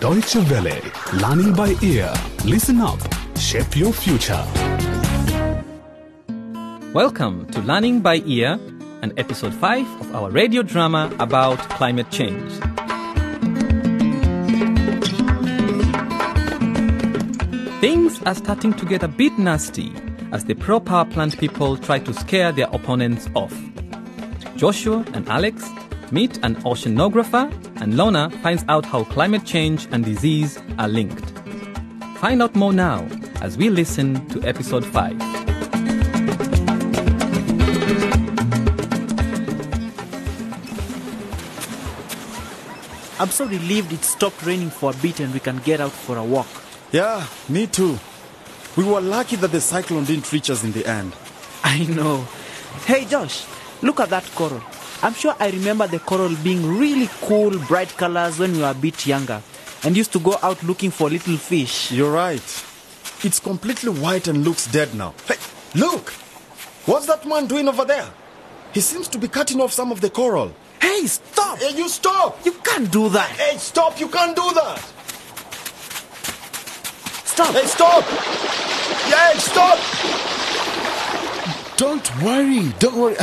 Deutsche Welle, learning by ear. Listen up, shape your future. Welcome to Learning by Ear and episode 5 of our radio drama about climate change. Things are starting to get a bit nasty as the pro power plant people try to scare their opponents off. Joshua and Alex meet an oceanographer, and Lorna finds out how climate change and disease are linked. Find out more now as we listen to episode 5. I'm so relieved it stopped raining for a bit and we can get out for a walk. Yeah, me too. We were lucky that the cyclone didn't reach us in the end. I know. Hey Josh, look at that coral. I'm sure I remember the coral being really cool, bright colors when we were a bit younger and used to go out looking for little fish. You're right. It's completely white and looks dead now. Hey, look! What's that man doing over there? He seems to be cutting off some of the coral. Hey, stop! Hey, you stop! You can't do that. Hey, stop! You can't do that! Stop! Hey, stop! Yeah, stop! Don't worry, don't worry.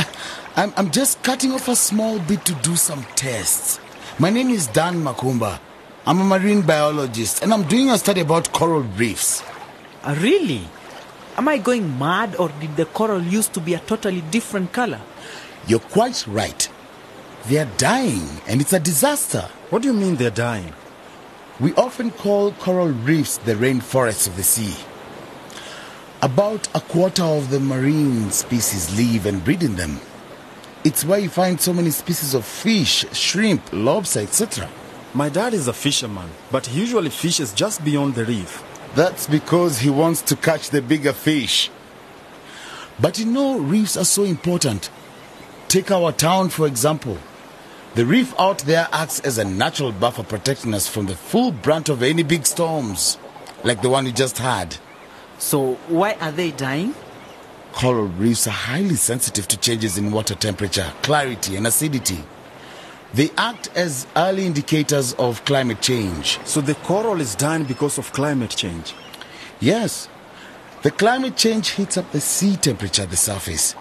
I'm, I'm just cutting off a small bit to do some tests. My name is Dan Makumba. I'm a marine biologist and I'm doing a study about coral reefs. Uh, really? Am I going mad or did the coral used to be a totally different color? You're quite right. They're dying and it's a disaster. What do you mean they're dying? We often call coral reefs the rainforests of the sea. About a quarter of the marine species live and breed in them. It's where you find so many species of fish, shrimp, lobster, etc. My dad is a fisherman, but he usually fishes just beyond the reef. That's because he wants to catch the bigger fish. But you know, reefs are so important. Take our town, for example. The reef out there acts as a natural buffer protecting us from the full brunt of any big storms, like the one we just had. So, why are they dying? Coral reefs are highly sensitive to changes in water temperature, clarity, and acidity. They act as early indicators of climate change. So the coral is dying because of climate change. Yes, the climate change heats up the sea temperature at the surface.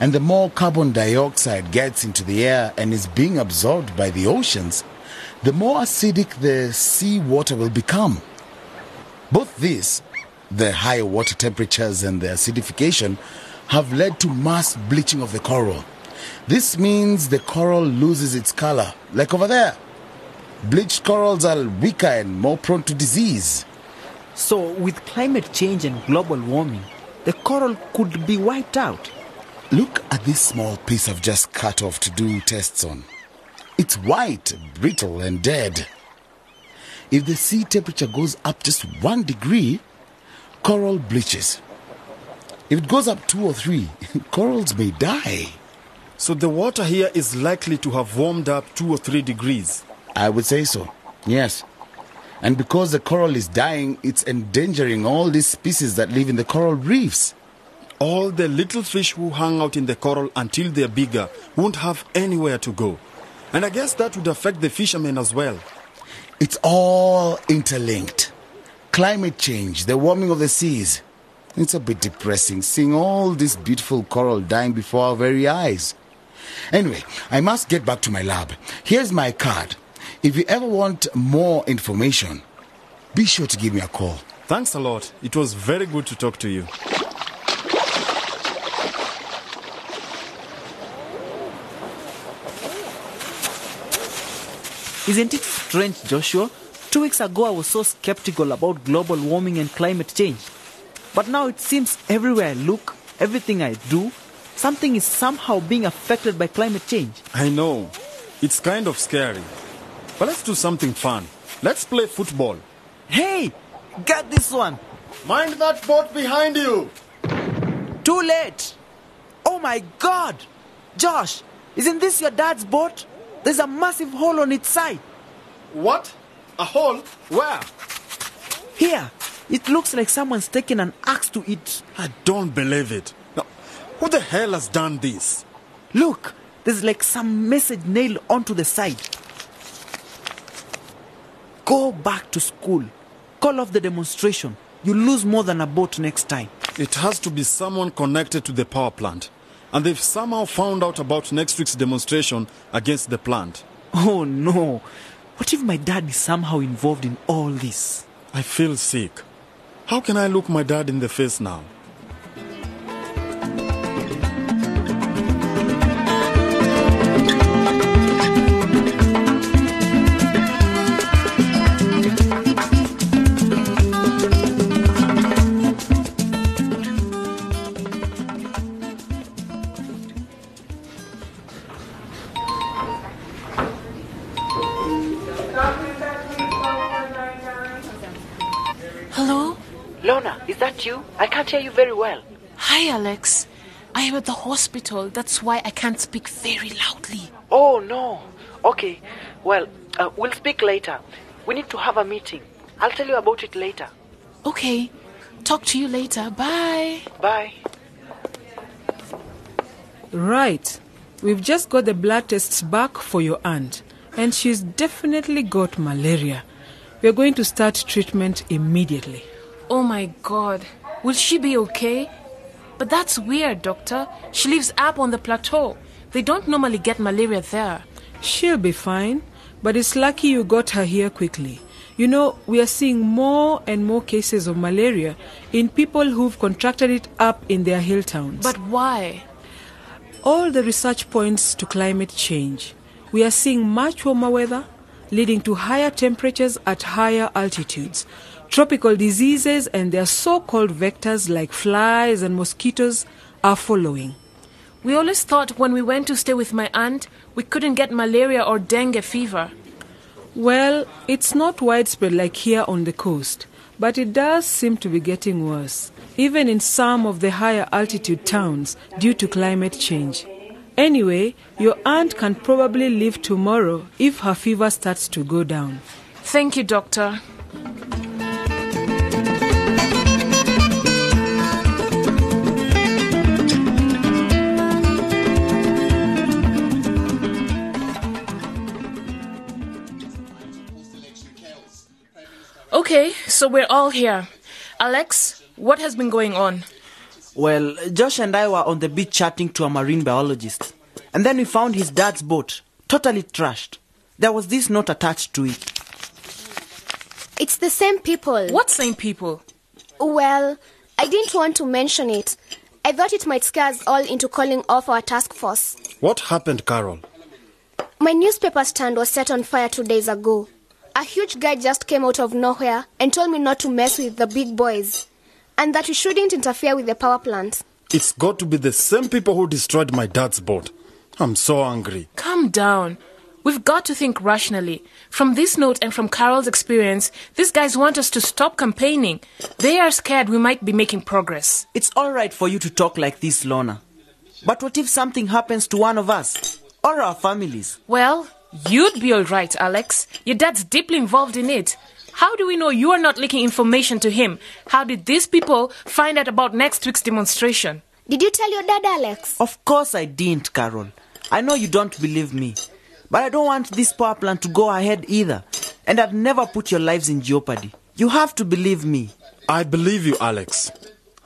And the more carbon dioxide gets into the air and is being absorbed by the oceans, the more acidic the sea water will become. Both this, the higher water temperatures and the acidification, have led to mass bleaching of the coral. This means the coral loses its color, like over there. Bleached corals are weaker and more prone to disease. So, with climate change and global warming, the coral could be wiped out. Look at this small piece I've just cut off to do tests on. It's white, brittle, and dead. If the sea temperature goes up just one degree, coral bleaches. If it goes up two or three, corals may die. So the water here is likely to have warmed up two or three degrees. I would say so, yes. And because the coral is dying, it's endangering all these species that live in the coral reefs. All the little fish who hang out in the coral until they're bigger won't have anywhere to go. And I guess that would affect the fishermen as well. It's all interlinked. Climate change, the warming of the seas. It's a bit depressing seeing all this beautiful coral dying before our very eyes. Anyway, I must get back to my lab. Here's my card. If you ever want more information, be sure to give me a call. Thanks a lot. It was very good to talk to you. Isn't it strange, Joshua? Two weeks ago, I was so skeptical about global warming and climate change. But now it seems everywhere I look, everything I do, something is somehow being affected by climate change. I know. It's kind of scary. But let's do something fun. Let's play football. Hey, get this one. Mind that boat behind you. Too late. Oh my god. Josh, isn't this your dad's boat? There's a massive hole on its side. What? A hole? Where? Here, it looks like someone's taken an axe to it. I don't believe it. Now, who the hell has done this? Look, there's like some message nailed onto the side. Go back to school. Call off the demonstration. You lose more than a boat next time. It has to be someone connected to the power plant. And they've somehow found out about next week's demonstration against the plant. Oh no. What if my dad is somehow involved in all this? I feel sick. How can I look my dad in the face now? That you? I can't hear you very well. Hi, Alex. I am at the hospital. That's why I can't speak very loudly. Oh no. Okay. Well, uh, we'll speak later. We need to have a meeting. I'll tell you about it later. Okay. Talk to you later. Bye. Bye. Right. We've just got the blood tests back for your aunt, and she's definitely got malaria. We're going to start treatment immediately. Oh my god. Will she be okay? But that's weird, doctor. She lives up on the plateau. They don't normally get malaria there. She'll be fine, but it's lucky you got her here quickly. You know, we are seeing more and more cases of malaria in people who've contracted it up in their hill towns. But why? all the research points to climate change. We are seeing much warmer weather, leading to higher temperatures at higher altitudes. Tropical diseases and their so called vectors like flies and mosquitoes are following. We always thought when we went to stay with my aunt, we couldn't get malaria or dengue fever. Well, it's not widespread like here on the coast, but it does seem to be getting worse, even in some of the higher altitude towns due to climate change. Anyway, your aunt can probably leave tomorrow if her fever starts to go down. Thank you, doctor. Okay, so we're all here. Alex, what has been going on? Well, Josh and I were on the beach chatting to a marine biologist. And then we found his dad's boat, totally trashed. There was this note attached to it. It's the same people. What same people? Well, I didn't want to mention it. I thought it might scare us all into calling off our task force. What happened, Carol? My newspaper stand was set on fire two days ago. A huge guy just came out of nowhere and told me not to mess with the big boys and that we shouldn't interfere with the power plant. It's got to be the same people who destroyed my dad's boat. I'm so angry. Calm down. We've got to think rationally. From this note and from Carol's experience, these guys want us to stop campaigning. They are scared we might be making progress. It's all right for you to talk like this, Lorna. But what if something happens to one of us or our families? Well, you'd be all right, Alex. Your dad's deeply involved in it. How do we know you are not leaking information to him? How did these people find out about next week's demonstration? Did you tell your dad, Alex? Of course I didn't, Carol. I know you don't believe me. But I don't want this power plant to go ahead either. And I'd never put your lives in jeopardy. You have to believe me. I believe you, Alex.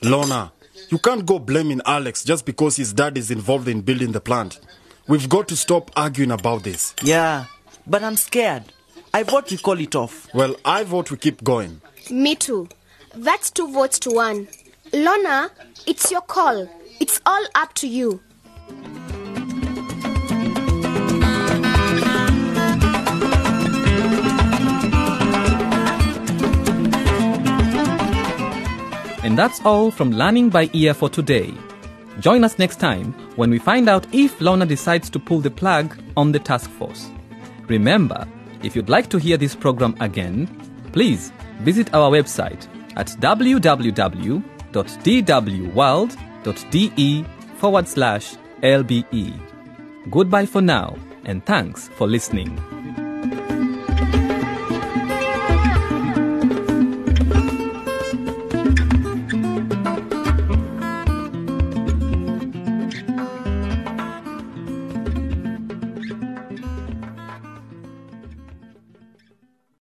Lorna, you can't go blaming Alex just because his dad is involved in building the plant. We've got to stop arguing about this. Yeah, but I'm scared. I vote we call it off. Well, I vote we keep going. Me too. That's two votes to one. Lorna, it's your call. It's all up to you. And that's all from Learning by Ear for today. Join us next time when we find out if Lorna decides to pull the plug on the task force. Remember, if you'd like to hear this program again, please visit our website at www.dwworld.de forward slash LBE. Goodbye for now, and thanks for listening.